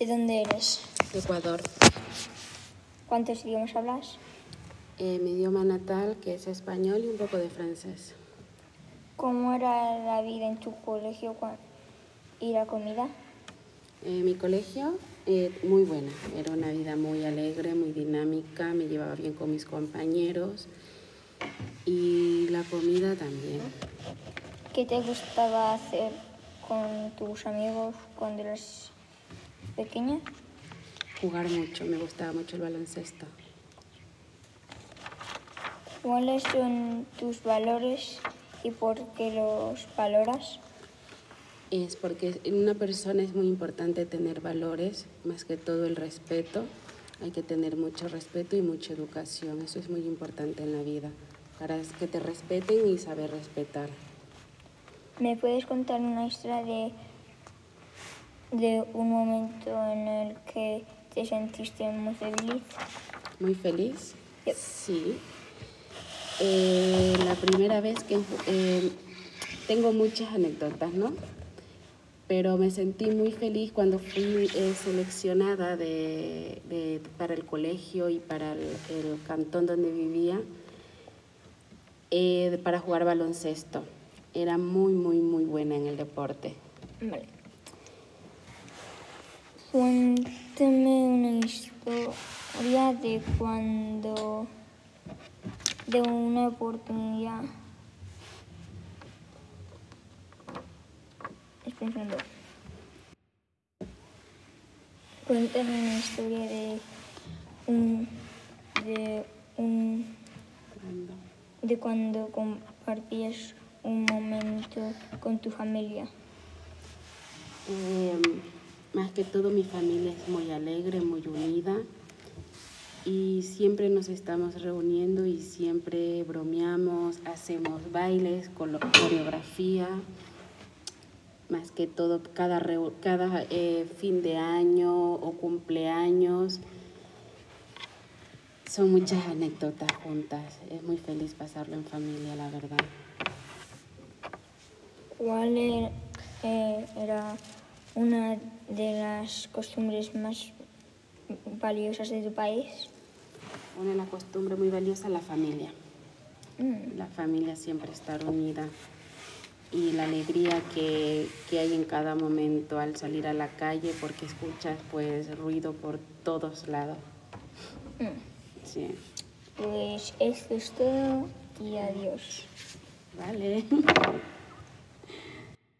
¿De dónde eres? de Ecuador. ¿Cuántos idiomas hablas? Eh, mi idioma natal, que es español y un poco de francés. ¿Cómo era la vida en tu colegio y la comida? Eh, mi colegio, eh, muy buena. Era una vida muy alegre, muy dinámica. Me llevaba bien con mis compañeros. Y la comida también. ¿Qué te gustaba hacer con tus amigos cuando eras pequeña? Jugar mucho, me gustaba mucho el baloncesto. ¿Cuáles son tus valores y por qué los valoras? Es porque en una persona es muy importante tener valores, más que todo el respeto. Hay que tener mucho respeto y mucha educación. Eso es muy importante en la vida, para que te respeten y saber respetar. ¿Me puedes contar una historia de, de un momento en el que te sentiste muy feliz? Muy feliz. Yep. Sí. Eh, la primera vez que eh, tengo muchas anécdotas, ¿no? Pero me sentí muy feliz cuando fui eh, seleccionada de, de- para el colegio y para el, el cantón donde vivía para jugar baloncesto. Era muy, muy, muy buena en el deporte. Vale. Cuéntame una historia de cuando, de una oportunidad. Estoy pensando. Cuéntame una historia de un, de un, de cuando compartías un momento con tu familia. Eh, más que todo mi familia es muy alegre, muy unida y siempre nos estamos reuniendo y siempre bromeamos, hacemos bailes, coreografía, más que todo cada, cada eh, fin de año o cumpleaños. Son muchas anécdotas juntas, es muy feliz pasarlo en familia, la verdad. ¿Cuál er- eh, era una de las costumbres más valiosas de tu país? Una costumbre muy valiosa, la familia. Mm, La familia siempre estar unida y la alegría que, que hay en cada momento al salir a la calle porque escuchas pues ruido por todos lados. mm. Sí, Pues esto es todo y adiós. vale.